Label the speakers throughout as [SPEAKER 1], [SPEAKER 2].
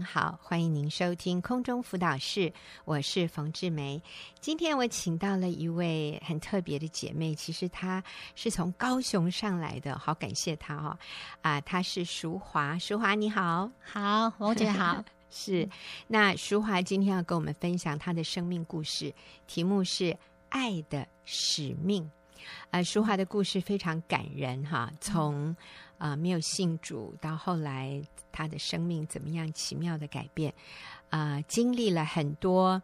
[SPEAKER 1] 您好，欢迎您收听空中辅导室，我是冯志梅。今天我请到了一位很特别的姐妹，其实她是从高雄上来的，好感谢她哦。啊，她是淑华，淑华你好，
[SPEAKER 2] 好，王姐好，
[SPEAKER 1] 是。那淑华今天要跟我们分享她的生命故事，题目是《爱的使命》。啊，淑华的故事非常感人哈，从啊、呃，没有信主，到后来他的生命怎么样奇妙的改变，啊、呃，经历了很多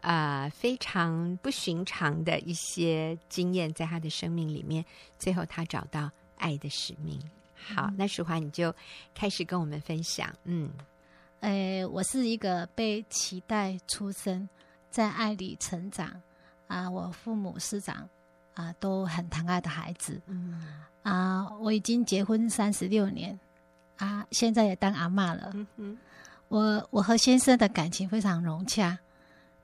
[SPEAKER 1] 啊、呃、非常不寻常的一些经验，在他的生命里面，最后他找到爱的使命。好，嗯、那淑华你就开始跟我们分享。嗯，
[SPEAKER 2] 呃，我是一个被期待出生，在爱里成长啊，我父母师长啊都很疼爱的孩子。嗯。啊，我已经结婚三十六年，啊，现在也当阿妈了。嗯哼，我我和先生的感情非常融洽，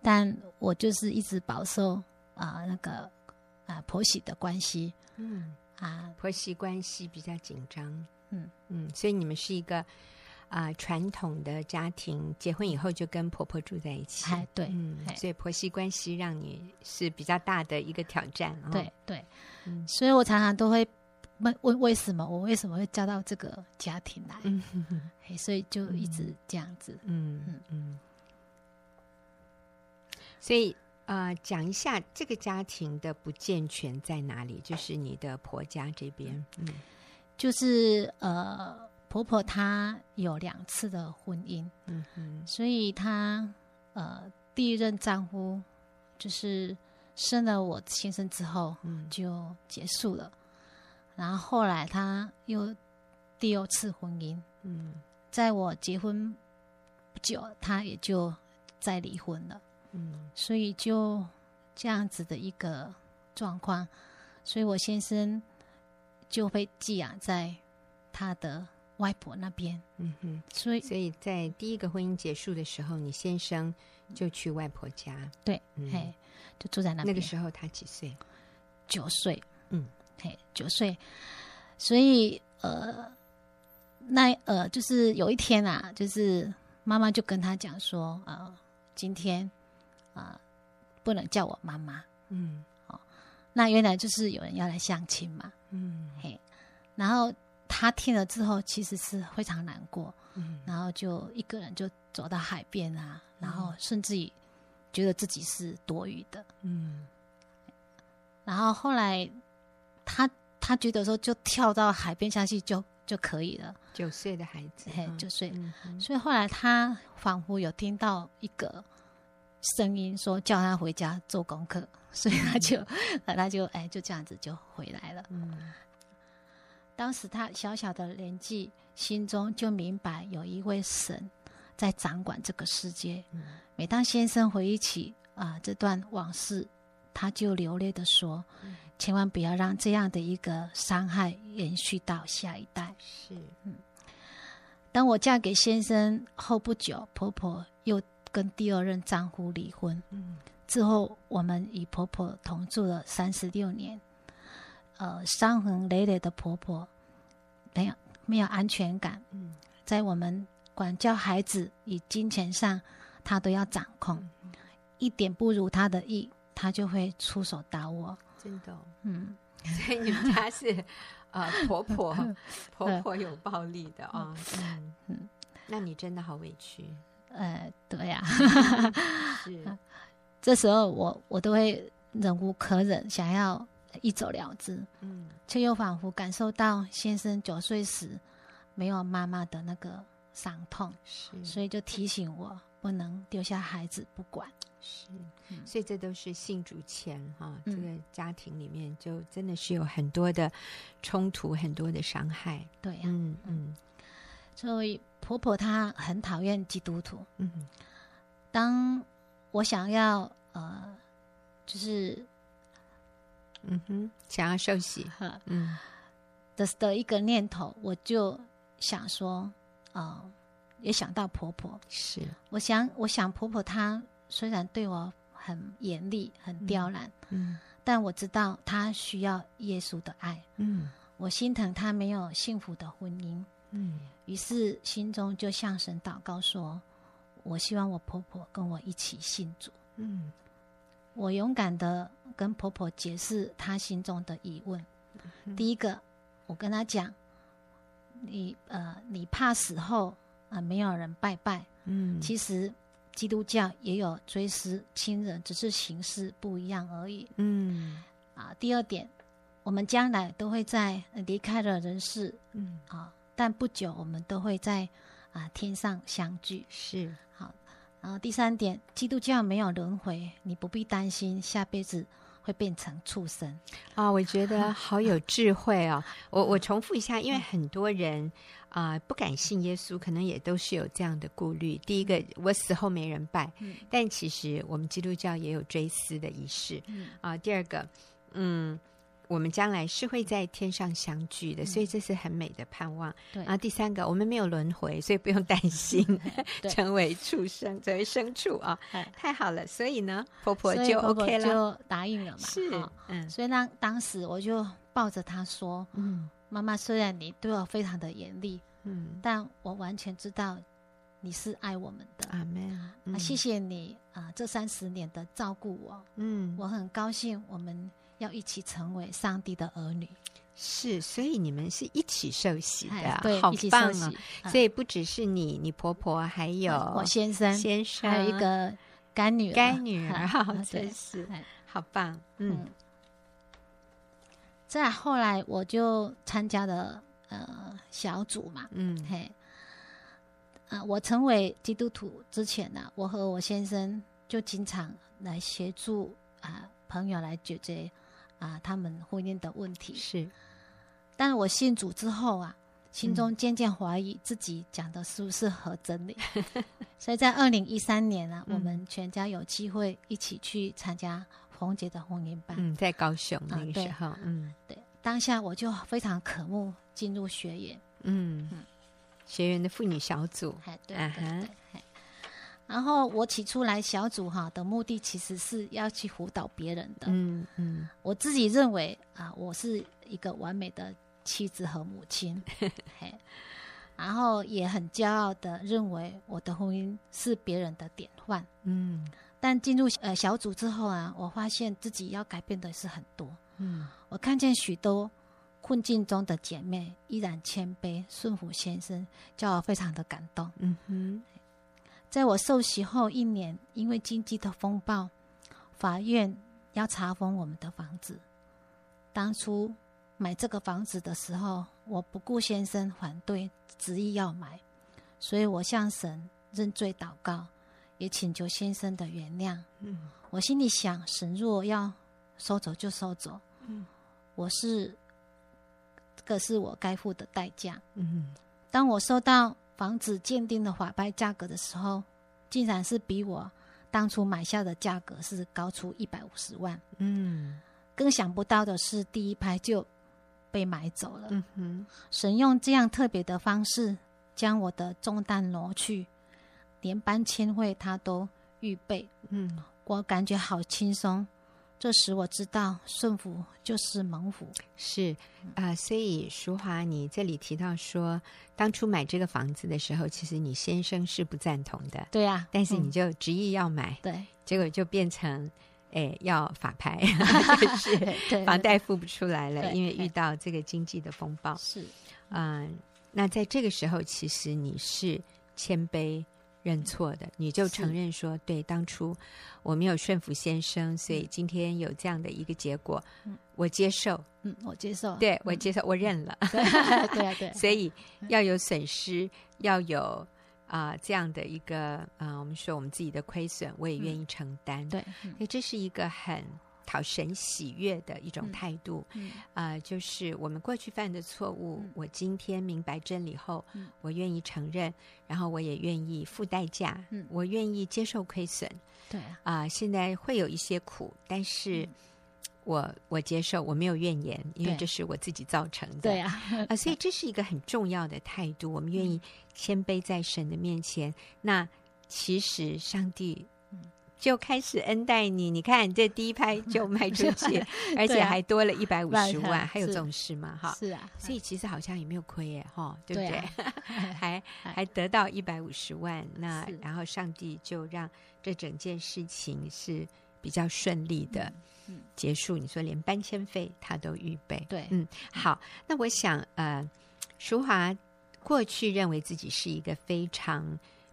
[SPEAKER 2] 但我就是一直饱受啊那个啊婆媳的关系。嗯啊，
[SPEAKER 1] 婆媳关系比较紧张。嗯嗯，所以你们是一个啊传统的家庭，结婚以后就跟婆婆住在一起。
[SPEAKER 2] 哎，对，
[SPEAKER 1] 嗯，所以婆媳关系让你是比较大的一个挑战。哦、
[SPEAKER 2] 对对，嗯，所以我常常都会。问问为什么我为什么会嫁到这个家庭来？嗯 哼哼，所以就一直这样子。嗯嗯嗯。
[SPEAKER 1] 所以呃，讲一下这个家庭的不健全在哪里？就是你的婆家这边。嗯，
[SPEAKER 2] 就是呃，婆婆她有两次的婚姻。嗯哼。所以她呃第一任丈夫就是生了我先生之后，嗯，就结束了。然后后来他又第二次婚姻，嗯，在我结婚不久，他也就再离婚了，嗯，所以就这样子的一个状况，所以我先生就被寄养在他的外婆那边，嗯哼，所以
[SPEAKER 1] 所以在第一个婚姻结束的时候，你先生就去外婆家，
[SPEAKER 2] 对，嗯，嘿，就住在那边。
[SPEAKER 1] 那个时候他几岁？
[SPEAKER 2] 九岁，嗯。九岁，所以呃，那呃，就是有一天啊，就是妈妈就跟他讲说，啊、呃，今天啊、呃，不能叫我妈妈，嗯，哦，那原来就是有人要来相亲嘛，嗯，嘿，然后他听了之后，其实是非常难过，嗯，然后就一个人就走到海边啊，然后甚至于觉得自己是多余的，嗯，然后后来。他他觉得说就跳到海边下去就就可以了。
[SPEAKER 1] 九岁的孩子，
[SPEAKER 2] 嘿，九岁。嗯、所以后来他仿佛有听到一个声音说叫他回家做功课，所以他就、嗯、他就哎就这样子就回来了。嗯，当时他小小的年纪，心中就明白有一位神在掌管这个世界。嗯、每当先生回忆起啊这段往事，他就流泪的说。嗯千万不要让这样的一个伤害延续到下一代。是，嗯。当我嫁给先生后不久，婆婆又跟第二任丈夫离婚。嗯。之后，我们与婆婆同住了三十六年。呃，伤痕累累的婆婆，没有没有安全感。嗯。在我们管教孩子与金钱上，她都要掌控。嗯。一点不如她的意，她就会出手打我。
[SPEAKER 1] 真的，嗯，所以你们家是，呃，婆婆 婆婆有暴力的啊，嗯。嗯，那你真的好委屈，
[SPEAKER 2] 呃，对呀，是，这时候我我都会忍无可忍，想要一走了之，嗯，却又仿佛感受到先生九岁时没有妈妈的那个伤痛，是，所以就提醒我不能丢下孩子不管。
[SPEAKER 1] 是，所以这都是信主前哈，这个家庭里面就真的是有很多的冲突，很多的伤害。
[SPEAKER 2] 对呀，嗯嗯。所以婆婆她很讨厌基督徒。嗯，当我想要呃，就是
[SPEAKER 1] 嗯哼，想要受洗，嗯
[SPEAKER 2] 的的一个念头，我就想说，啊，也想到婆婆。是，我想，我想婆婆她。虽然对我很严厉、很刁难，嗯，嗯，但我知道他需要耶稣的爱，嗯，我心疼他没有幸福的婚姻，嗯，于是心中就向神祷告说：“我希望我婆婆跟我一起信主。”嗯，我勇敢的跟婆婆解释她心中的疑问。嗯、第一个，我跟她讲：“你呃，你怕死后啊、呃，没有人拜拜。嗯，其实基督教也有追思亲人，只是形式不一样而已。嗯，啊，第二点，我们将来都会在离开了人世。嗯，啊。”但不久，我们都会在啊、呃、天上相聚。是好，然后第三点，基督教没有轮回，你不必担心下辈子会变成畜生。
[SPEAKER 1] 啊、哦，我觉得 好有智慧哦。我我重复一下，因为很多人啊、呃、不敢信耶稣，可能也都是有这样的顾虑。第一个，我死后没人拜，嗯、但其实我们基督教也有追思的仪式。嗯、啊，第二个，嗯。我们将来是会在天上相聚的，所以这是很美的盼望。对，然后第三个，我们没有轮回，所以不用担心 成为畜生，成为牲畜啊！太好了，所以呢，婆婆就 OK 了，
[SPEAKER 2] 就答应了嘛。
[SPEAKER 1] 是，嗯，
[SPEAKER 2] 所以当当时我就抱着她说：“嗯，妈妈，虽然你对我非常的严厉，嗯，但我完全知道你是爱我们的。阿门。啊，谢谢你啊，这三十年的照顾我，嗯，我很高兴我们。”要一起成为上帝的儿女，
[SPEAKER 1] 是，所以你们是一起受洗的，
[SPEAKER 2] 哎、对，
[SPEAKER 1] 好棒啊、
[SPEAKER 2] 哦！
[SPEAKER 1] 嗯、所以不只是你，你婆婆还有
[SPEAKER 2] 我先生，
[SPEAKER 1] 先生
[SPEAKER 2] 还有一个干女儿，
[SPEAKER 1] 干女儿，哈、嗯，真是好棒，嗯。嗯
[SPEAKER 2] 再后来，我就参加了呃小组嘛，嗯嘿，啊、呃，我成为基督徒之前呢、啊，我和我先生就经常来协助啊、呃、朋友来解决。啊，他们婚姻的问题。是，但我信主之后啊，心中渐渐怀疑自己讲的是不是合真理，嗯、所以在二零一三年啊，嗯、我们全家有机会一起去参加红姐的婚姻班，
[SPEAKER 1] 嗯，在高雄那个时候，啊、嗯，
[SPEAKER 2] 对，当下我就非常渴慕进入学员，
[SPEAKER 1] 嗯。嗯，学员的妇女小组，
[SPEAKER 2] 哎，对对对。Uh 然后我起初来小组哈的目的，其实是要去辅导别人的。嗯嗯，嗯我自己认为啊，我是一个完美的妻子和母亲，嘿，然后也很骄傲的认为我的婚姻是别人的典范。嗯，但进入呃小组之后啊，我发现自己要改变的是很多。嗯，我看见许多困境中的姐妹依然谦卑顺服先生，叫我非常的感动。嗯哼。在我受洗后一年，因为经济的风暴，法院要查封我们的房子。当初买这个房子的时候，我不顾先生反对，执意要买，所以我向神认罪祷告，也请求先生的原谅。嗯，我心里想，神若要收走就收走。嗯，我是这个是我该付的代价。嗯，当我收到。房子鉴定的法拍价格的时候，竟然是比我当初买下的价格是高出一百五十万。嗯，更想不到的是，第一拍就被买走了。嗯哼，神用这样特别的方式将我的重担挪去，连搬迁费他都预备。嗯，我感觉好轻松。这时我知道顺服就是蒙福，
[SPEAKER 1] 是啊、呃，所以淑华，你这里提到说，当初买这个房子的时候，其实你先生是不赞同的，
[SPEAKER 2] 对呀、啊，
[SPEAKER 1] 但是你就执意要买，
[SPEAKER 2] 对、
[SPEAKER 1] 嗯，结果就变成，哎，要法拍，就是房贷付不出来了，因为遇到这个经济的风暴，是，嗯、呃，那在这个时候，其实你是谦卑。认错的，你就承认说，对，当初我没有顺服先生，所以今天有这样的一个结果，嗯、我接受，
[SPEAKER 2] 嗯，我接受，
[SPEAKER 1] 对，我接受，嗯、我认了，
[SPEAKER 2] 对啊，对，对。
[SPEAKER 1] 所以要有损失，要有啊、呃、这样的一个啊、呃，我们说我们自己的亏损，我也愿意承担，
[SPEAKER 2] 对，
[SPEAKER 1] 所以这是一个很。讨神喜悦的一种态度，嗯，啊、嗯呃，就是我们过去犯的错误，嗯、我今天明白真理后，嗯、我愿意承认，然后我也愿意付代价，嗯，我愿意接受亏损，
[SPEAKER 2] 对
[SPEAKER 1] 啊、呃，现在会有一些苦，但是我、嗯、我接受，我没有怨言，因为这是我自己造成的，
[SPEAKER 2] 对啊，
[SPEAKER 1] 啊、呃，所以这是一个很重要的态度，我们愿意谦卑在神的面前，那其实上帝。就开始恩待你。你看，这第一拍就卖出去，而且还多了一百五十万，还有这种事吗？哈，
[SPEAKER 2] 是啊，
[SPEAKER 1] 所以其实好像也没有亏耶，哈，对不对？还还得到一百五十万，那然后上帝就让这整件事情是比较顺利的结束。你说连搬迁费他都预备，
[SPEAKER 2] 对，
[SPEAKER 1] 嗯，好，那我想，呃，淑华。过去认为自己是一个非常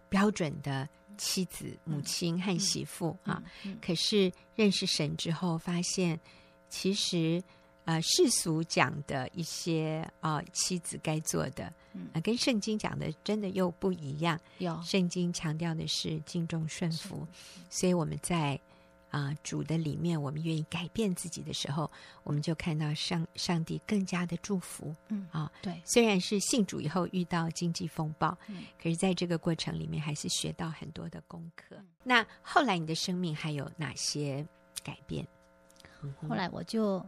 [SPEAKER 1] 标准的妻子、母亲和媳妇啊，可是认识神之后，发现其实呃世俗讲的一些啊妻子该做的，呃，跟圣经讲的真的又不一样。有圣经强调的是敬重顺服，所以我们在。啊，主的里面，我们愿意改变自己的时候，我们就看到上上帝更加的祝福。嗯啊，对，虽然是信主以后遇到经济风暴，嗯，可是在这个过程里面，还是学到很多的功课。嗯，那后来你的生命还有哪些改变？
[SPEAKER 2] 后来我就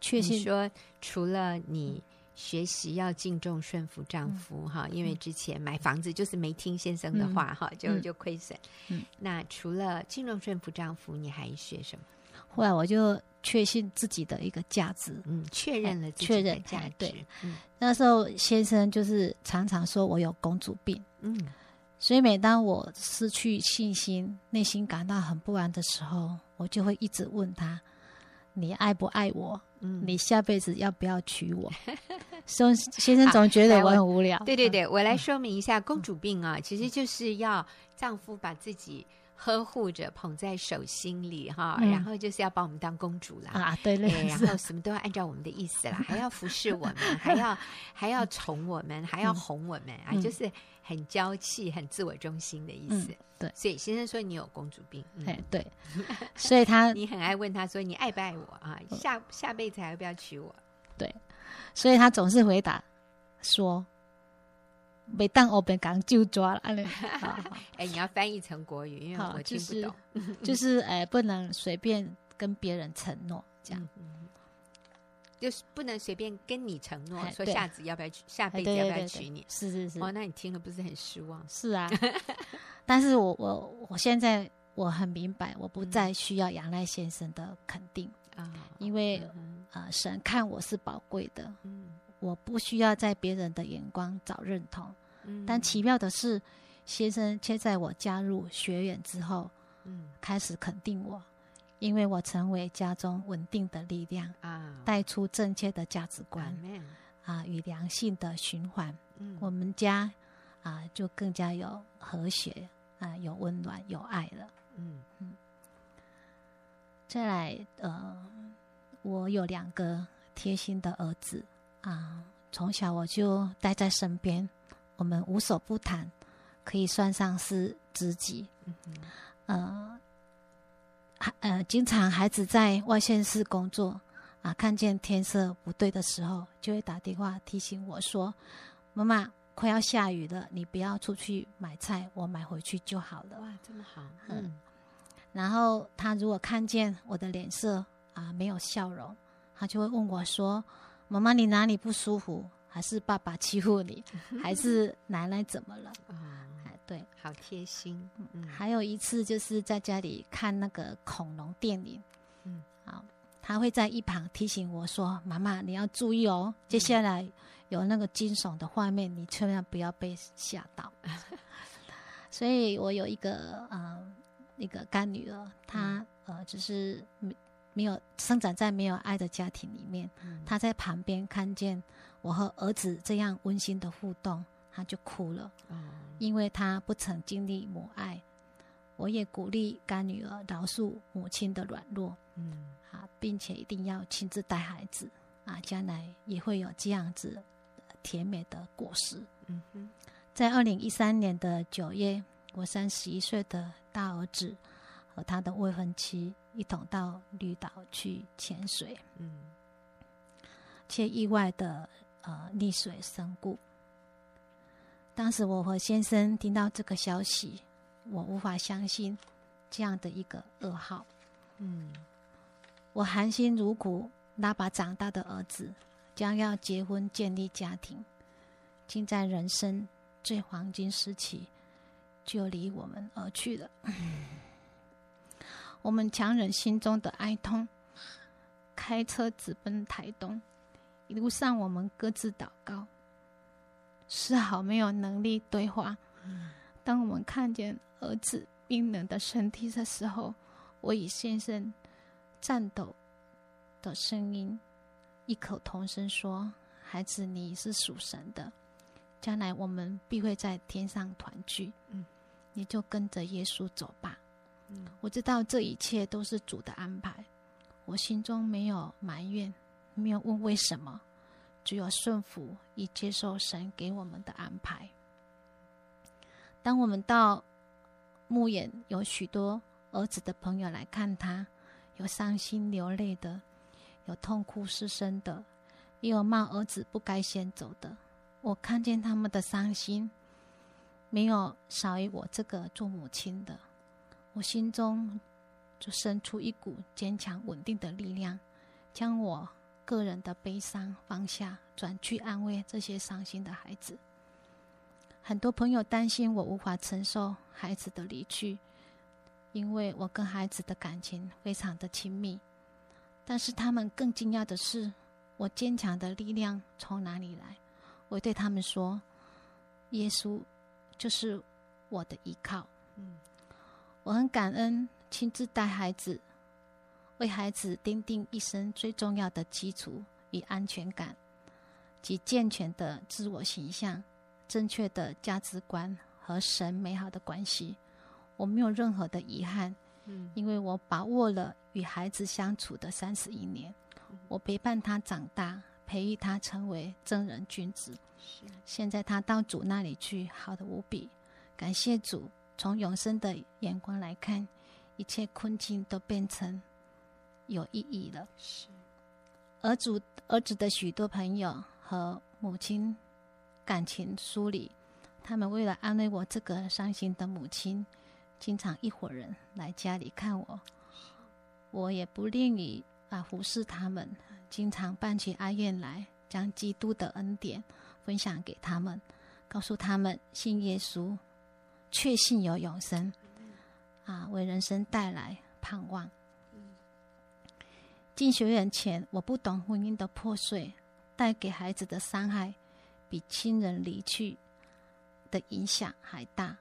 [SPEAKER 2] 确信
[SPEAKER 1] 说，除了你。学习要敬重顺服丈夫哈，嗯、因为之前买房子就是没听先生的话哈，嗯、就就亏损。嗯，那除了敬重顺服丈夫，你还学什么？
[SPEAKER 2] 后来我就确信自己的一个价值，
[SPEAKER 1] 嗯，确认了确认价值。
[SPEAKER 2] 对，嗯、那时候先生就是常常说我有公主病，嗯，所以每当我失去信心、内心感到很不安的时候，我就会一直问他：你爱不爱我？嗯，你下辈子要不要娶我？宋 先生总觉得我很无聊。
[SPEAKER 1] 对对对，我来说明一下，公主病啊，其实就是要丈夫把自己呵护着，捧在手心里哈，然后就是要把我们当公主啦
[SPEAKER 2] 啊，对对，
[SPEAKER 1] 然后什么都要按照我们的意思啦，还要服侍我们，还要还要宠我们，还要哄我们啊，就是很娇气、很自我中心的意思。对，所以先生说你有公主病。
[SPEAKER 2] 哎，对，所以他
[SPEAKER 1] 你很爱问他说你爱不爱我啊？下下辈子还要不要娶我？
[SPEAKER 2] 对。所以他总是回答说：“每当我被港就抓了。”
[SPEAKER 1] 哎，你要翻译成国语，因为我听不懂。
[SPEAKER 2] 就是哎，不能随便跟别人承诺，这样，
[SPEAKER 1] 就是不能随便跟你承诺说下次要不要娶，下辈子要不要娶你？
[SPEAKER 2] 是是是。
[SPEAKER 1] 哦，那你听了不是很失望？
[SPEAKER 2] 是啊。但是我我我现在我很明白，我不再需要杨赖先生的肯定啊，因为。啊、呃，神看我是宝贵的，嗯，我不需要在别人的眼光找认同，嗯，但奇妙的是，先生却在我加入学院之后，嗯，开始肯定我，因为我成为家中稳定的力量啊，带出正确的价值观，啊，与良性的循环，嗯，我们家啊就更加有和谐啊，有温暖，有爱了，嗯。嗯，再来呃。我有两个贴心的儿子啊，从小我就待在身边，我们无所不谈，可以算上是知己。嗯哼，呃，呃，经常孩子在外县市工作啊，看见天色不对的时候，就会打电话提醒我说：“妈妈，快要下雨了，你不要出去买菜，我买回去就好了。”哇，
[SPEAKER 1] 这么好。嗯，嗯，
[SPEAKER 2] 然后他如果看见我的脸色，啊，没有笑容，他就会问我说：“妈妈，你哪里不舒服？还是爸爸欺负你？还是奶奶怎么了？”啊，对，
[SPEAKER 1] 好贴心。
[SPEAKER 2] 嗯，还有一次就是在家里看那个恐龙电影，嗯，好，他会在一旁提醒我说：“妈妈，你要注意哦，接下来有那个惊悚的画面，你千万不要被吓到。”所以我有一个呃一个干女儿，她呃就是。没有生长在没有爱的家庭里面，嗯、他在旁边看见我和儿子这样温馨的互动，他就哭了，嗯、因为他不曾经历母爱。我也鼓励干女儿饶恕母亲的软弱，嗯啊，并且一定要亲自带孩子啊，将来也会有这样子甜美的果实。嗯哼，在二零一三年的九月，我三十一岁的大儿子和他的未婚妻。一同到绿岛去潜水，嗯，却意外的呃溺水身故。当时我和先生听到这个消息，我无法相信这样的一个噩耗，嗯，我含辛茹苦拉把长大的儿子，将要结婚建立家庭，竟在人生最黄金时期就离我们而去了。嗯 我们强忍心中的哀痛，开车直奔台东。一路上，我们各自祷告，丝毫没有能力对话。当我们看见儿子冰冷的身体的时候，我与先生颤抖的声音异口同声说：“孩子，你是属神的，将来我们必会在天上团聚。嗯，你就跟着耶稣走吧。我知道这一切都是主的安排，我心中没有埋怨。”没有问为什么，只有顺服以接受神给我们的安排。当我们到牧园，有许多儿子的朋友来看他，有伤心流泪的，有痛哭失声的，也有骂儿子不该先走的。我看见他们的伤心，没有少于我这个做母亲的，我心中就生出一股坚强稳定的力量，将我。个人的悲伤放下，转去安慰这些伤心的孩子。很多朋友担心我无法承受孩子的离去，因为我跟孩子的感情非常的亲密。但是他们更惊讶的是，我坚强的力量从哪里来？我对他们说：“耶稣就是我的依靠。”嗯，我很感恩亲自带孩子。为孩子奠定一生最重要的基础与安全感，及健全的自我形象、正确的价值观和神美好的关系。我没有任何的遗憾，嗯，因为我把握了与孩子相处的三十一年，我陪伴他长大，培育他成为正人君子。是，现在他到主那里去，好的无比。感谢主，从永生的眼光来看，一切困境都变成。有意义了。是儿子儿子的许多朋友和母亲感情疏离，他们为了安慰我这个伤心的母亲，经常一伙人来家里看我。我也不吝于啊服侍他们，经常办起哀宴来，将基督的恩典分享给他们，告诉他们信耶稣，确信有永生，啊，为人生带来盼望。进学院前，我不懂婚姻的破碎带给孩子的伤害，比亲人离去的影响还大。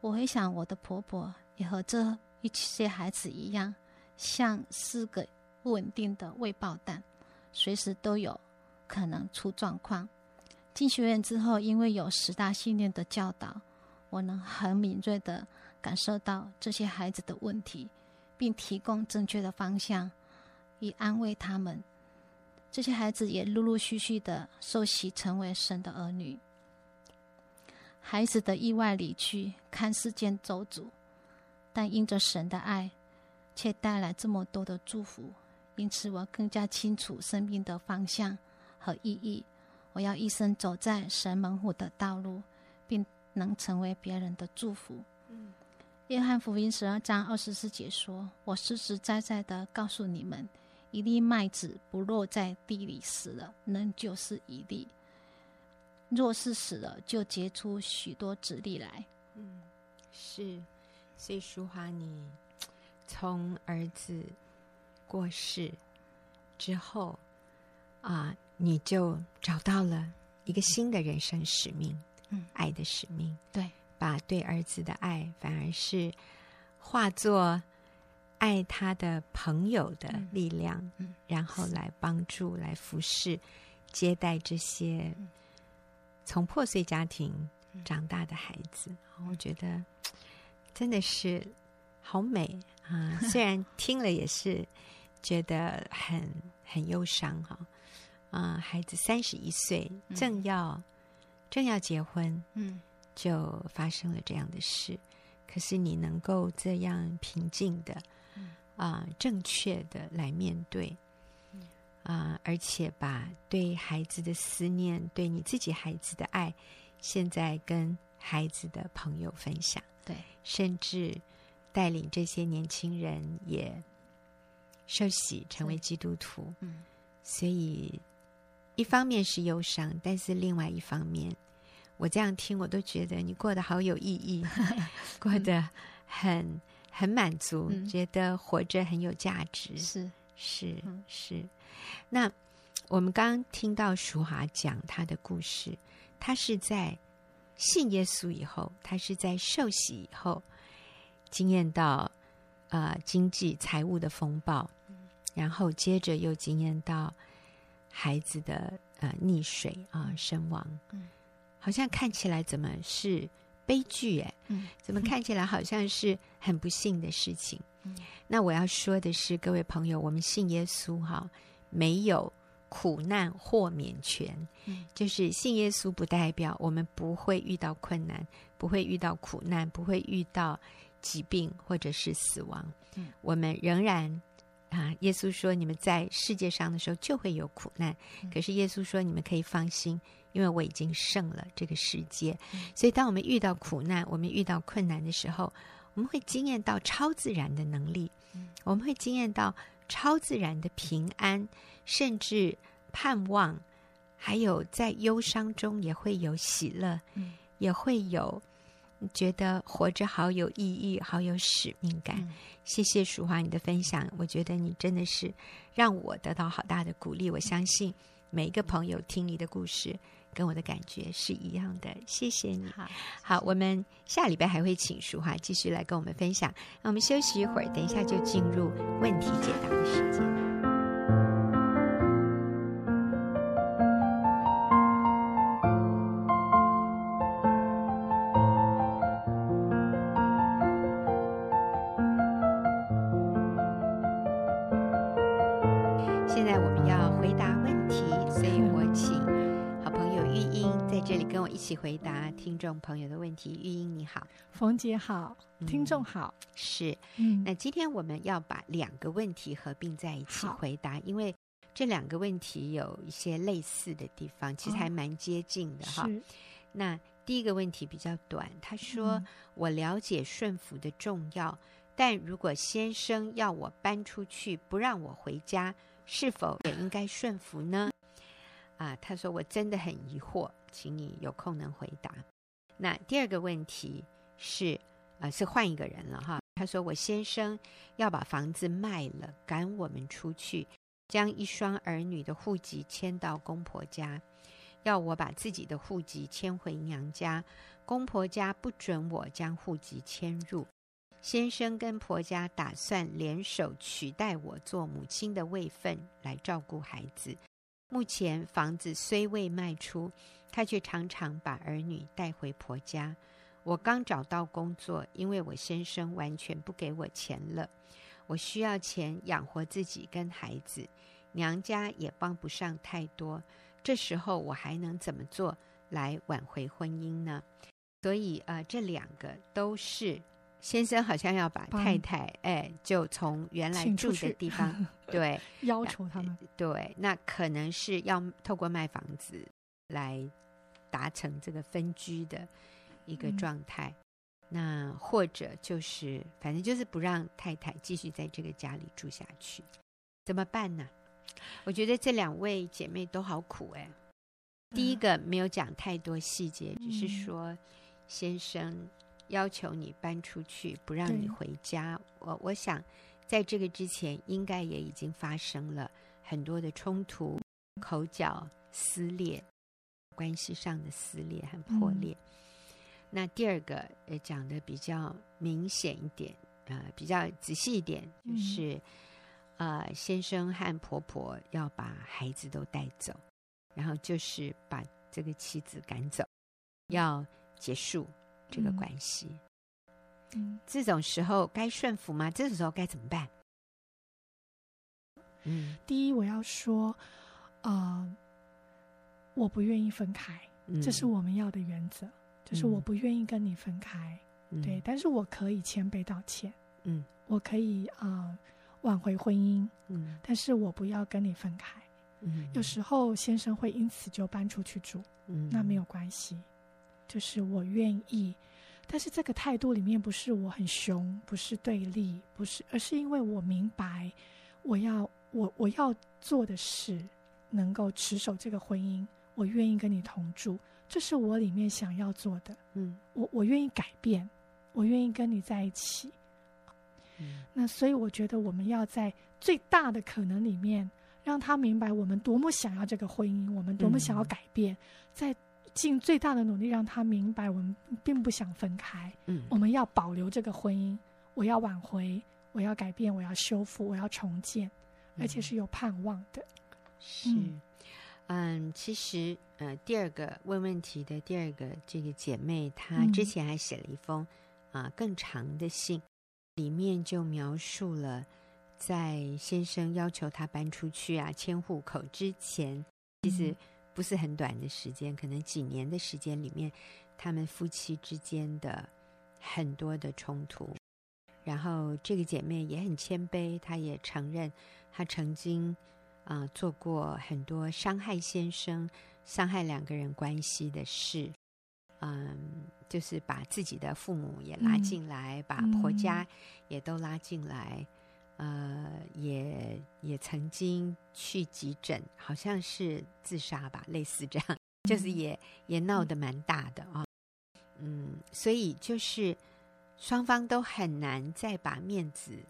[SPEAKER 2] 我会想，我的婆婆也和这一些孩子一样，像是个不稳定的未爆弹，随时都有可能出状况。进学院之后，因为有十大信念的教导，我能很敏锐地感受到这些孩子的问题，并提供正确的方向。以安慰他们，这些孩子也陆陆续续的受洗，成为神的儿女。孩子的意外离去，看似件咒诅，但因着神的爱，却带来这么多的祝福。因此，我更加清楚生命的方向和意义。我要一生走在神门户的道路，并能成为别人的祝福。嗯约翰福音十二章二十四节说：“我实实在在的告诉你们。”一粒麦子不落在地里死了，仍旧是一粒；若是死了，就结出许多子粒来。
[SPEAKER 1] 嗯，是。所以淑华，你从儿子过世之后啊，你就找到了一个新的人生使命，嗯，爱的使命。
[SPEAKER 2] 对，
[SPEAKER 1] 把对儿子的爱，反而是化作。爱他的朋友的力量，然后来帮助、来服侍、接待这些从破碎家庭长大的孩子。嗯、我觉得真的是好美啊！虽然听了也是觉得很很忧伤哈啊！孩子三十一岁，正要、嗯、正要结婚，嗯，就发生了这样的事。可是你能够这样平静的。啊，正确的来面对，啊，而且把对孩子的思念，对你自己孩子的爱，现在跟孩子的朋友分享，
[SPEAKER 2] 对，
[SPEAKER 1] 甚至带领这些年轻人也受洗成为基督徒，嗯，所以一方面是忧伤，但是另外一方面，我这样听我都觉得你过得好有意义，过得很。很满足，
[SPEAKER 2] 嗯
[SPEAKER 1] 觉得活着很有价值。
[SPEAKER 2] 是
[SPEAKER 1] 是
[SPEAKER 2] 嗯
[SPEAKER 1] 是。那我们刚刚听到淑华讲她的故事，她是在信耶稣以后，她是在受洗以后，经验到呃经济财务的风暴，然后接着又经验到孩子的呃溺水啊、呃、身亡。
[SPEAKER 2] 嗯
[SPEAKER 1] 好像看起来怎么是悲剧哎？
[SPEAKER 2] 嗯
[SPEAKER 1] 怎么看起来好像是很不幸的事情？
[SPEAKER 2] 嗯
[SPEAKER 1] 那我要说的是，各位朋友，我们信耶稣哈，没有苦难豁免权。
[SPEAKER 2] 嗯
[SPEAKER 1] 就是信耶稣不代表我们不会遇到困难，不会遇到苦难，不会遇到疾病或者是死亡。
[SPEAKER 2] 嗯
[SPEAKER 1] 我们仍然啊，耶稣说你们在世界上的时候就会有苦难，
[SPEAKER 2] 嗯。
[SPEAKER 1] 可是耶稣说你们可以放心。因为我已经胜了这个世界，
[SPEAKER 2] 嗯。
[SPEAKER 1] 所以当我们遇到苦难、我们遇到困难的时候，我们会惊艳到超自然的能力，
[SPEAKER 2] 嗯。
[SPEAKER 1] 我们会惊艳到超自然的平安，甚至盼望，还有在忧伤中也会有喜乐，
[SPEAKER 2] 嗯。
[SPEAKER 1] 也会有觉得活着好有意义、好有使命感。
[SPEAKER 2] 嗯
[SPEAKER 1] 谢谢淑华你的分享，我觉得你真的是让我得到好大的鼓励。我相信每一个朋友听你的故事。跟我的感觉是一样的，谢谢你。
[SPEAKER 2] 好，
[SPEAKER 1] 好，我们下礼拜还会请淑华继续来跟我们分享。那我们休息一会儿，等一下就进入问题解答的时间。听众朋友的问题。玉英你好，
[SPEAKER 3] 冯姐好，听众好。
[SPEAKER 1] 嗯、是，
[SPEAKER 3] 嗯，
[SPEAKER 1] 那今天我们要把两个问题合并在一起回答，因为这两个问题有一些类似的地方，其实还蛮接近的哈。
[SPEAKER 3] 是。
[SPEAKER 1] 那第一个问题比较短，他说：“
[SPEAKER 3] 嗯、
[SPEAKER 1] 我了解顺服的重要，但如果先生要我搬出去，不让我回家，是否也应该顺服呢？”啊，他说我真的很疑惑，请你有空能回答。那第二个问题是，啊，是换一个人了哈。他说我先生要把房子卖了，赶我们出去，将一双儿女的户籍迁到公婆家，要我把自己的户籍迁回娘家，公婆家不准我将户籍迁入。先生跟婆家打算联手取代我做母亲的位分来照顾孩子。目前房子虽未卖出，他却常常把儿女带回婆家。我刚找到工作，因为我先生完全不给我钱了，我需要钱养活自己跟孩子，娘家也帮不上太多。这时候我还能怎么做来挽回婚姻呢？所以，呃，这两个都是。先生好像要把太太，哎，就从原来住的地方，对，
[SPEAKER 3] 要求他们，
[SPEAKER 1] 对，那可能是要透过卖房子来达成这个分居的一个状态，嗯、那或者就是，反正就是不让太太继续在这个家里住下去，怎么办呢？我觉得这两位姐妹都好苦哎。第一个没有讲太多细节，
[SPEAKER 3] 嗯、
[SPEAKER 1] 只是说先生。要求你搬出去，不让你回家。我我想，在这个之前，应该也已经发生了很多的冲突、口角、撕裂，关系上的撕裂和破裂。嗯、那第二个，呃，讲的比较明显一点，呃，比较仔细一点，就是，嗯、呃，先生和婆婆要把孩子都带走，然后就是把这个妻子赶走，要结束。这个关系，
[SPEAKER 3] 嗯，
[SPEAKER 1] 这种时候该顺服吗？这种时候该怎么办？嗯，
[SPEAKER 3] 第一，我要说，呃，我不愿意分开，
[SPEAKER 1] 嗯、
[SPEAKER 3] 这是我们要的原则，就是我不愿意跟你分开，
[SPEAKER 1] 嗯、
[SPEAKER 3] 对，但是我可以谦卑道歉，
[SPEAKER 1] 嗯，
[SPEAKER 3] 我可以啊、呃、挽回婚姻，
[SPEAKER 1] 嗯，
[SPEAKER 3] 但是我不要跟你分开，
[SPEAKER 1] 嗯，
[SPEAKER 3] 有时候先生会因此就搬出去住，
[SPEAKER 1] 嗯，
[SPEAKER 3] 那没有关系。就是我愿意，但是这个态度里面不是我很凶，不是对立，不是，而是因为我明白，我要我我要做的事，能够持守这个婚姻，我愿意跟你同住，这是我里面想要做的。
[SPEAKER 1] 嗯，
[SPEAKER 3] 我我愿意改变，我愿意跟你在一起，嗯、那所以我觉得我们要在最大的可能里面，让他明白我们多么想要这个婚姻，我们多么想要改变，尽最大的努力让他明白我们并不想分开。嗯，我们要保留这个婚姻，我要挽回，我要改变，我要修复，我要重建，而且是有盼望的。
[SPEAKER 1] 是。嗯嗯，其实，呃，第二个问问题的第二个这个姐妹，她之前还写了一封啊、更长的信，里面就描述了在先生要求她搬出去啊迁户口之前，其实不是很短的时间，可能几年的时间里面，他们夫妻之间的很多的冲突。然后这个姐妹也很谦卑，她也承认她曾经。啊、呃，做过很多伤害先生、伤害两个人关系的事，嗯，就是把自己的父母也拉进来，嗯、把婆家也都拉进来，嗯、呃，也也曾经去急诊，好像是自杀吧，类似这样，就是也、嗯、也闹得蛮大的啊、哦，嗯，所以就是双方都很难再把面子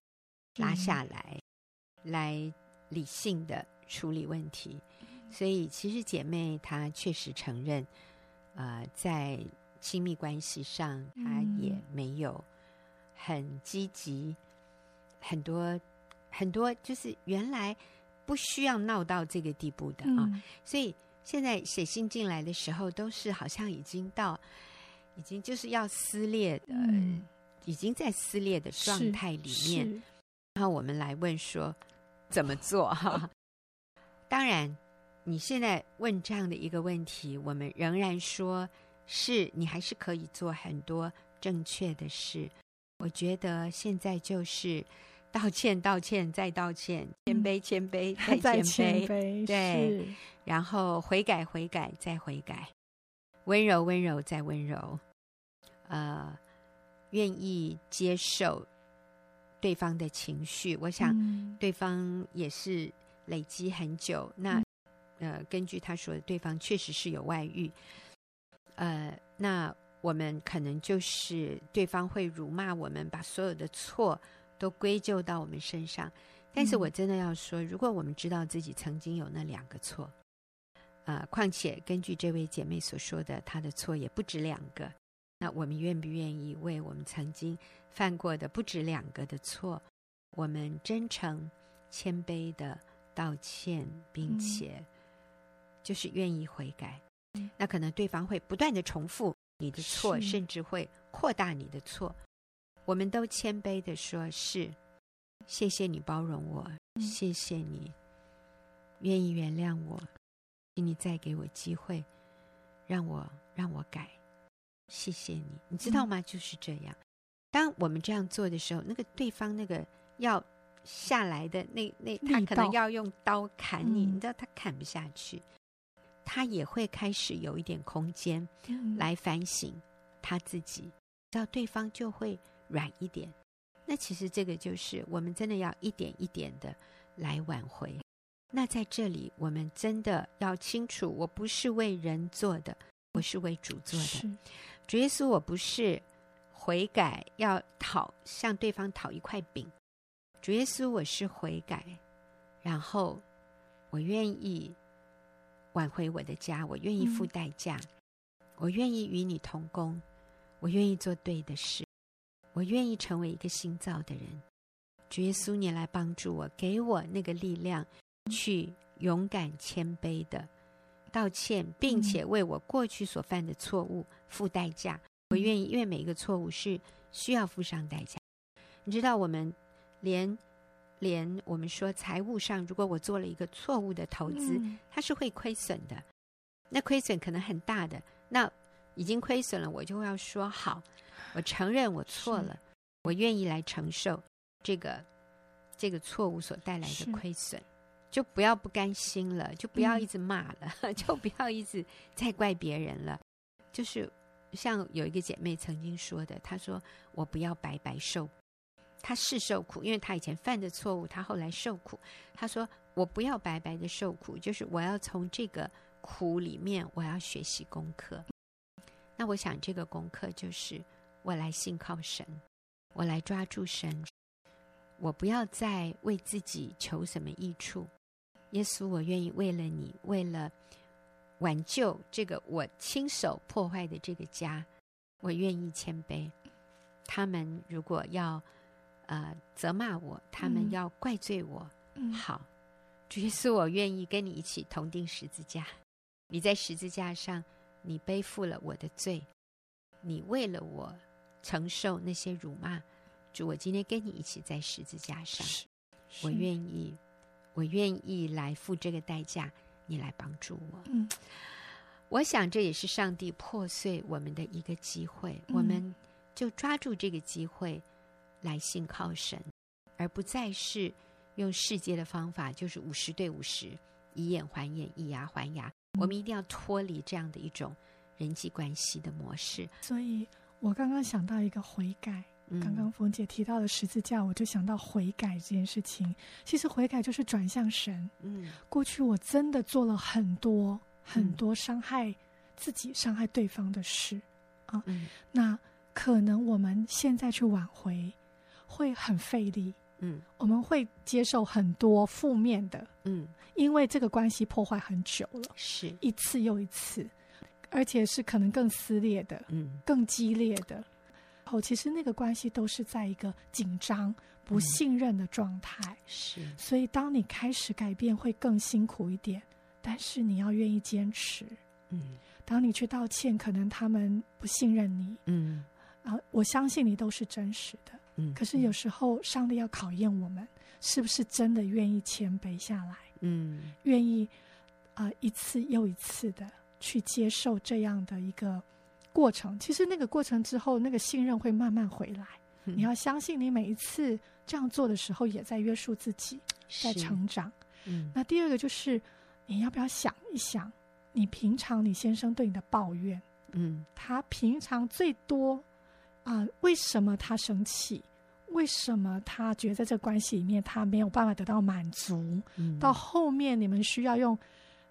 [SPEAKER 1] 拉下来，嗯、来。理性的处理问题，所以其实姐妹她确实承认，呃，在亲密关系上她也没有很积极，很多很多就是原来不需要闹到这个地步的啊，所以现在写信进来的时候，都是好像已经到已经就是要撕裂的，已经在撕裂的状态里面，然后我们来问说。怎么做哈？当然，你现在问这样的一个问题，我们仍然说是你还是可以做很多正确的事。我觉得现在就是道歉、道歉再道歉，谦卑、谦卑 再谦卑，对，然后悔改、悔改再悔改，温柔、温柔再温柔，呃，愿意接受。对方的情绪，我想对方也是累积很久。嗯、那呃，根据他说的，对方确实是有外遇。呃，那我们可能就是对方会辱骂我们，把所有的错都归咎到我们身上。但是我真的要说，如果我们知道自己曾经有那两个错，啊、呃，况且根据这位姐妹所说的，她的错也不止两个。那我们愿不愿意为我们曾经犯过的不止两个的错，我们真诚、谦卑的道歉，并且就是愿意悔改？嗯、那可能对方会不断的重复你的错，甚至会扩大你的错。我们都谦卑的说：“是，谢谢你包容我，嗯、谢谢你愿意原谅我，请你再给我机会，让我让我改。”谢谢你，你知道吗？就是这样。当我们这样做的时候，那个对方那个要下来的那那，他可能要用刀砍你，你知道他砍不下去，他也会开始有一点空间来反省他自己，知道对方就会软一点。那其实这个就是我们真的要一点一点的来挽回。那在这里，我们真的要清楚，我不是为人做的，我是为主做的。主耶稣，我不是悔改要讨向对方讨一块饼。主耶稣，我是悔改，然后我愿意挽回我的家，我愿意付代价，嗯、我愿意与你同工，我愿意做对的事，我愿意成为一个新造的人。主耶稣，你来帮助我，给我那个力量，去勇敢谦卑的。道歉，并且为我过去所犯的错误付代价。我愿意，因为每一个错误是需要付上代价。你知道，我们连连我们说财务上，如果我做了一个错误的投资，它是会亏损的。那亏损可能很大的，那已经亏损了，我就要说好，我承认我错了，我愿意来承受这个这个错误所带来的亏损。就不要不甘心了，就不要一直骂了，嗯、就不要一直再怪别人了。就是像有一个姐妹曾经说的，她说：“我不要白白受，她是受苦，因为她以前犯的错误，她后来受苦。她说我不要白白的受苦，就是我要从这个苦里面，我要学习功课。那我想这个功课就是我来信靠神，我来抓住神，我不要再为自己求什么益处。耶稣，我愿意为了你，为了挽救这个我亲手破坏的这个家，我愿意谦卑。他们如果要呃责骂我，他们要怪罪我，
[SPEAKER 3] 嗯、
[SPEAKER 1] 好，主耶稣，我愿意跟你一起同钉十字架。你在十字架上，你背负了我的罪，你为了我承受那些辱骂。主，我今天跟你一起在十字架上，我愿意，我愿意来付这个代价，你来帮助我。
[SPEAKER 3] 嗯，
[SPEAKER 1] 我想这也是上帝破碎我们的一个机会，
[SPEAKER 3] 嗯、
[SPEAKER 1] 我们就抓住这个机会来信靠神，而不再是用世界的方法，就是五十对五十，以眼还眼，以牙还牙。我们一定要脱离这样的一种人际关系的模式。
[SPEAKER 3] 所以我刚刚想到一个悔改。
[SPEAKER 1] 嗯、
[SPEAKER 3] 刚刚冯姐提到的十字架，我就想到悔改这件事情。其实悔改就是转向神。
[SPEAKER 1] 嗯，
[SPEAKER 3] 过去我真的做了很多很多伤害自己、伤害对方的事啊。
[SPEAKER 1] 嗯，
[SPEAKER 3] 那可能我们现在去挽回会很费力。
[SPEAKER 1] 嗯，
[SPEAKER 3] 我们会接受很多负面的。
[SPEAKER 1] 嗯，
[SPEAKER 3] 因为这个关系破坏很久了，
[SPEAKER 1] 是
[SPEAKER 3] 一次又一次，而且是可能更撕裂的，
[SPEAKER 1] 嗯，
[SPEAKER 3] 更激烈的。哦其实那个关系都是在一个紧张、不信任的状态。
[SPEAKER 1] 是，
[SPEAKER 3] 所以当你开始改变，会更辛苦一点，但是你要愿意坚持。
[SPEAKER 1] 嗯，
[SPEAKER 3] 当你去道歉，可能他们不信任你。
[SPEAKER 1] 嗯，
[SPEAKER 3] 啊，我相信你都是真实的。
[SPEAKER 1] 嗯，
[SPEAKER 3] 可是有时候上帝要考验我们，是不是真的愿意谦卑下来？
[SPEAKER 1] 嗯，
[SPEAKER 3] 愿意啊、呃，一次又一次的去接受这样的一个过程。其实那个过程之后，那个信任会慢慢回来。
[SPEAKER 1] 嗯、
[SPEAKER 3] 你要相信，你每一次这样做的时候，也在约束自己，在成长。
[SPEAKER 1] 嗯，
[SPEAKER 3] 那第二个就是，你要不要想一想，你平常你先生对你的抱怨，
[SPEAKER 1] 嗯，
[SPEAKER 3] 他平常最多啊、呃，为什么他生气？为什么他觉得在这个关系里面他没有办法得到满足？
[SPEAKER 1] 嗯，
[SPEAKER 3] 到后面你们需要用，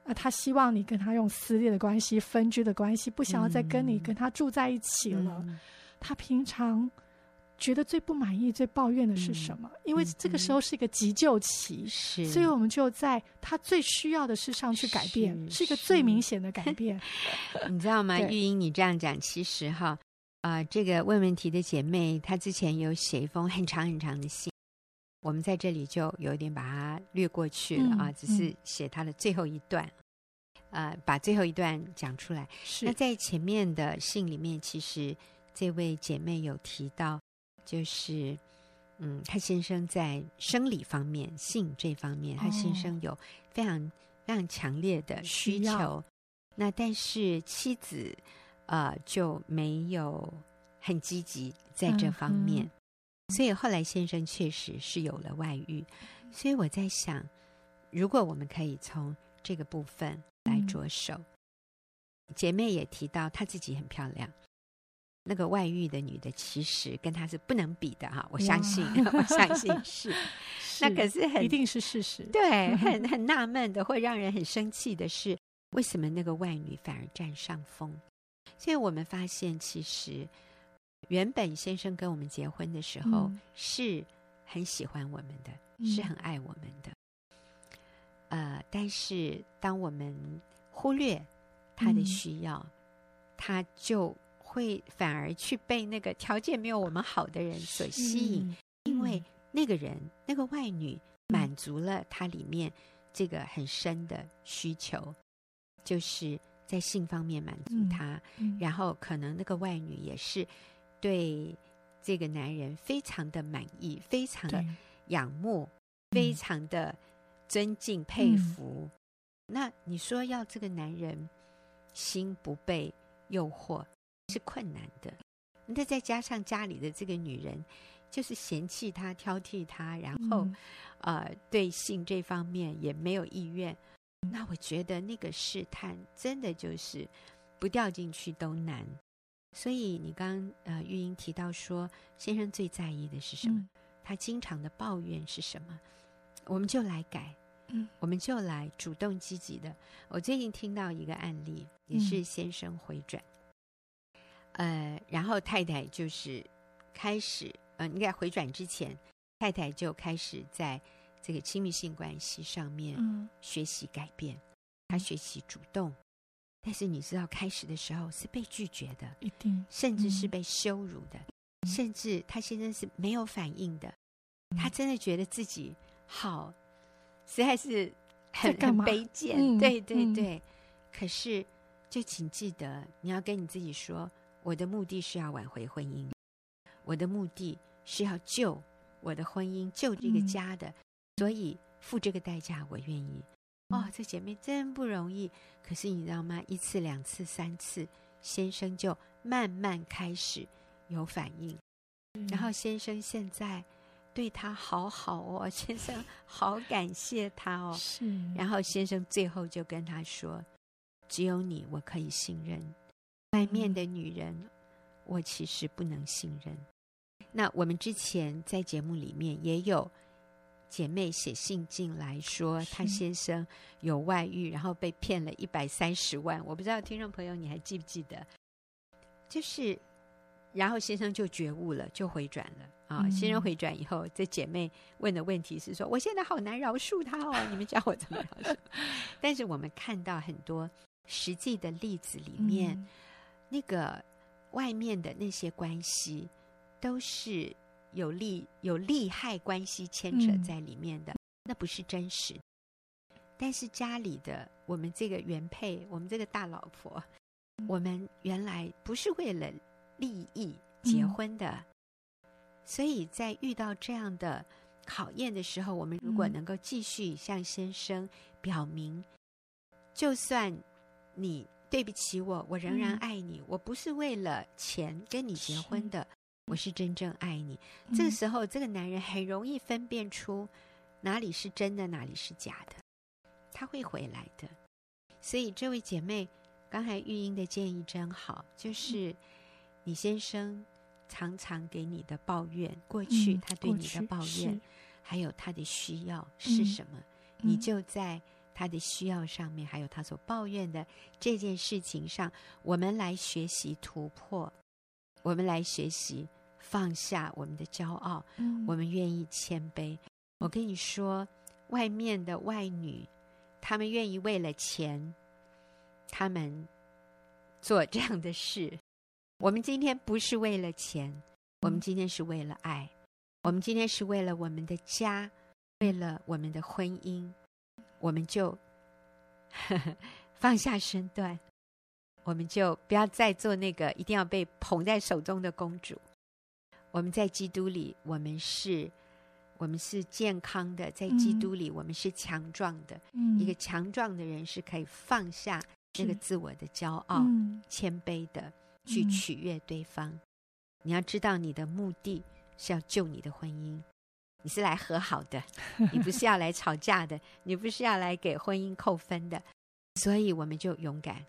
[SPEAKER 3] 呃，他希望你跟他用撕裂的关系、分居的关系，不想要再跟你跟他住在一起了。
[SPEAKER 1] 嗯、
[SPEAKER 3] 他平常觉得最不满意、最抱怨的是什么？嗯、因为这个时候是一个急救期，
[SPEAKER 1] 是，
[SPEAKER 3] 所以我们就在他最需要的事上去改变，是，是一个最明显的改变。
[SPEAKER 1] 你知道吗？玉英，你这样讲，其实哈。啊、呃，这个问问题的姐妹，她之前有写一封很长很长的信，我们在这里就有点把它略过去了啊，嗯、只是写她的最后一段，嗯、呃，把最后一段讲出来。
[SPEAKER 3] 是。
[SPEAKER 1] 那在前面的信里面，其实这位姐妹有提到，就是嗯，她先生在生理方面、性这方面，她先生有非常非常强烈的需求，那但是妻子。呃，就没有很积极在这方面，所以后来先生确实是有了外遇。所以我在想，如果我们可以从这个部分来着手，嗯、姐妹也提到她自己很漂亮，那个外遇的女的其实跟她是不能比的哈，我相信，我相信 是。是那可是很
[SPEAKER 3] 一定是事实，
[SPEAKER 1] 对，很很纳闷的，会让人很生气的是，为什么那个外女反而占上风？所以我们发现，其实原本先生跟我们结婚的时候是很喜欢我们的，嗯、是很爱我们的。呃，但是当我们忽略他的需要，嗯、他就会反而去被那个条件没有我们好的人所吸引，嗯、因为那个人那个外女满足了他里面这个很深的需求，就是。在性方面满足他，然后可能那个外女也是对这个男人非常的满意，非常的仰慕，非常的尊敬、佩服。嗯、那你说要这个男人心不被诱惑是困难的。那再加上家里的这个女人就是嫌弃他、挑剔他，然后、嗯、呃对性这方面也没有意愿。那我觉得那个试探真的就是不掉进去都难，所以你刚刚呃玉英提到说先生最在意的是什么？嗯、他经常的抱怨是什么？我们就来改，嗯，我们就来主动积极的。我最近听到一个案例，也是先生回转，嗯、呃，然后太太就是开始，呃，应该回转之前太太就开始在这个亲密性关系上面学习改变，他、学习主动。但是你知道，开始的时候是被拒绝的，
[SPEAKER 3] 一定，
[SPEAKER 1] 甚至是被羞辱的，嗯、甚至他先生是没有反应的。嗯、他真的觉得自己好，实在是很很卑贱。嗯、对对对。嗯、可是，就请记得，你要跟你自己说：我的目的是要挽回婚姻，我的目的是要救我的婚姻，救这个家的。嗯、所以付这个代价，我愿意。哦，这姐妹真不容易。可是你知道吗？一次、两次、三次，先生就慢慢开始有反应。嗯、然后先生现在对她好好哦，先生好感谢她哦。
[SPEAKER 3] 是。
[SPEAKER 1] 然后先生最后就跟她说：“只有你，我可以信任。外面的女人，嗯、我其实不能信任。”那我们之前在节目里面也有。姐妹写信进来说，她先生有外遇，然后被骗了一百三十万。我不知道听众朋友你还记不记得？就是，然后先生就觉悟了，就回转了啊。嗯、先生回转以后，这姐妹问的问题是说：“我现在好难饶恕他哦，你们教我怎么饶恕？” 但是我们看到很多实际的例子里面，嗯、那个外面的那些关系都是。有利有利害关系牵扯在里面的，嗯、那不是真实。但是家里的我们这个原配，我们这个大老婆，嗯、我们原来不是为了利益结婚的，嗯、所以在遇到这样的考验的时候，我们如果能够继续向先生表明，嗯、就算你对不起我，我仍然爱你，嗯、我不是为了钱跟你结婚的。我是真正爱你。这个时候，这个男人很容易分辨出哪里是真的，哪里是假的。他会回来的。所以，这位姐妹，刚才玉英的建议真好，就是你先生常常给你的抱怨，过去他对你的抱怨，还有他的需要是什么，你就在他的需要上面，还有他所抱怨的这件事情上，我们来学习突破，我们来学习。放下我们的骄傲，嗯、我们愿意谦卑。我跟你说，外面的外女，她们愿意为了钱，她们做这样的事。我们今天不是为了钱，我们今天是为了爱，我们今天是为了我们的家，为了我们的婚姻，我们就呵 呵放下身段，我们就不要再做那个一定要被捧在手中的公主。我们在基督里，我们是，我们是健康的。在基督里，我们是强壮的。嗯、一个强壮的人是可以放下那个自我的骄傲，嗯、谦卑的去取悦对方。嗯、你要知道，你的目的是要救你的婚姻，你是来和好的，你不是要来吵架的，你不是要来给婚姻扣分的。所以，我们就勇敢，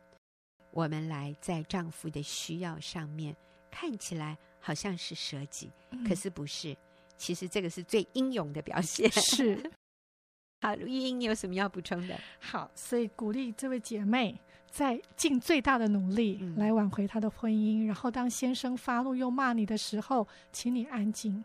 [SPEAKER 1] 我们来在丈夫的需要上面看起来。好像是舍己，可是不是。其实这个是最英勇的表现。
[SPEAKER 3] 是。
[SPEAKER 1] 好，玉英，你有什么要补充的？
[SPEAKER 3] 好，所以鼓励这位姐妹在尽最大的努力来挽回她的婚姻。嗯、然后，当先生发怒又骂你的时候，请你安静，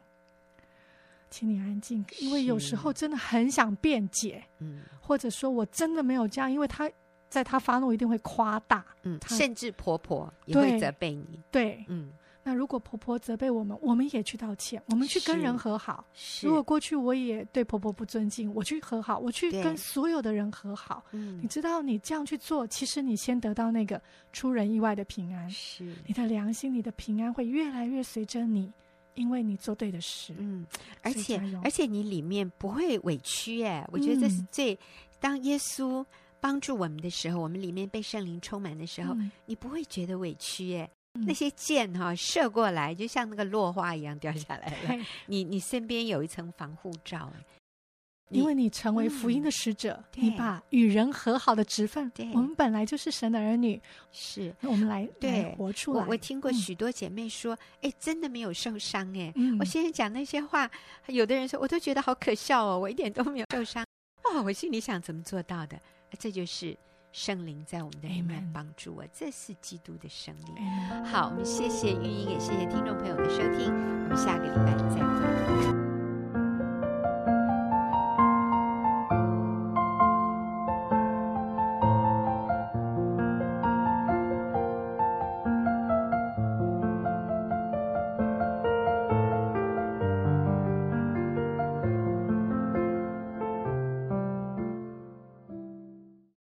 [SPEAKER 3] 请你安静，因为有时候真的很想辩解，嗯，或者说我真的没有这样，因为他在他发怒一定会夸大，嗯，
[SPEAKER 1] 甚至婆婆也会责备你，
[SPEAKER 3] 对，对嗯。那如果婆婆责备我们，我们也去道歉，我们去跟人和好。如果过去我也对婆婆不尊敬，我去和好，我去跟所有的人和好。嗯，你知道，你这样去做，其实你先得到那个出人意外的平安。是，你的良心，你的平安会越来越随着你，因为你做对的事。嗯，
[SPEAKER 1] 而且而且你里面不会委屈哎，我觉得这是最、嗯、当耶稣帮助我们的时候，我们里面被圣灵充满的时候，嗯、你不会觉得委屈哎。那些箭哈、哦、射过来，就像那个落花一样掉下来了。你你身边有一层防护罩，
[SPEAKER 3] 因为你成为福音的使者，嗯、你把与人和好的职分，我们本来就是神的儿女，是那我们来对来活出来。
[SPEAKER 1] 我我听过许多姐妹说，哎、嗯，真的没有受伤哎。嗯、我现在讲那些话，有的人说，我都觉得好可笑哦，我一点都没有受伤。哇，我心里想，怎么做到的？这就是。圣灵在我们的里面帮助我，这是基督的生命。好，我们谢谢玉英，也谢谢听众朋友的收听，我们下个礼拜再会。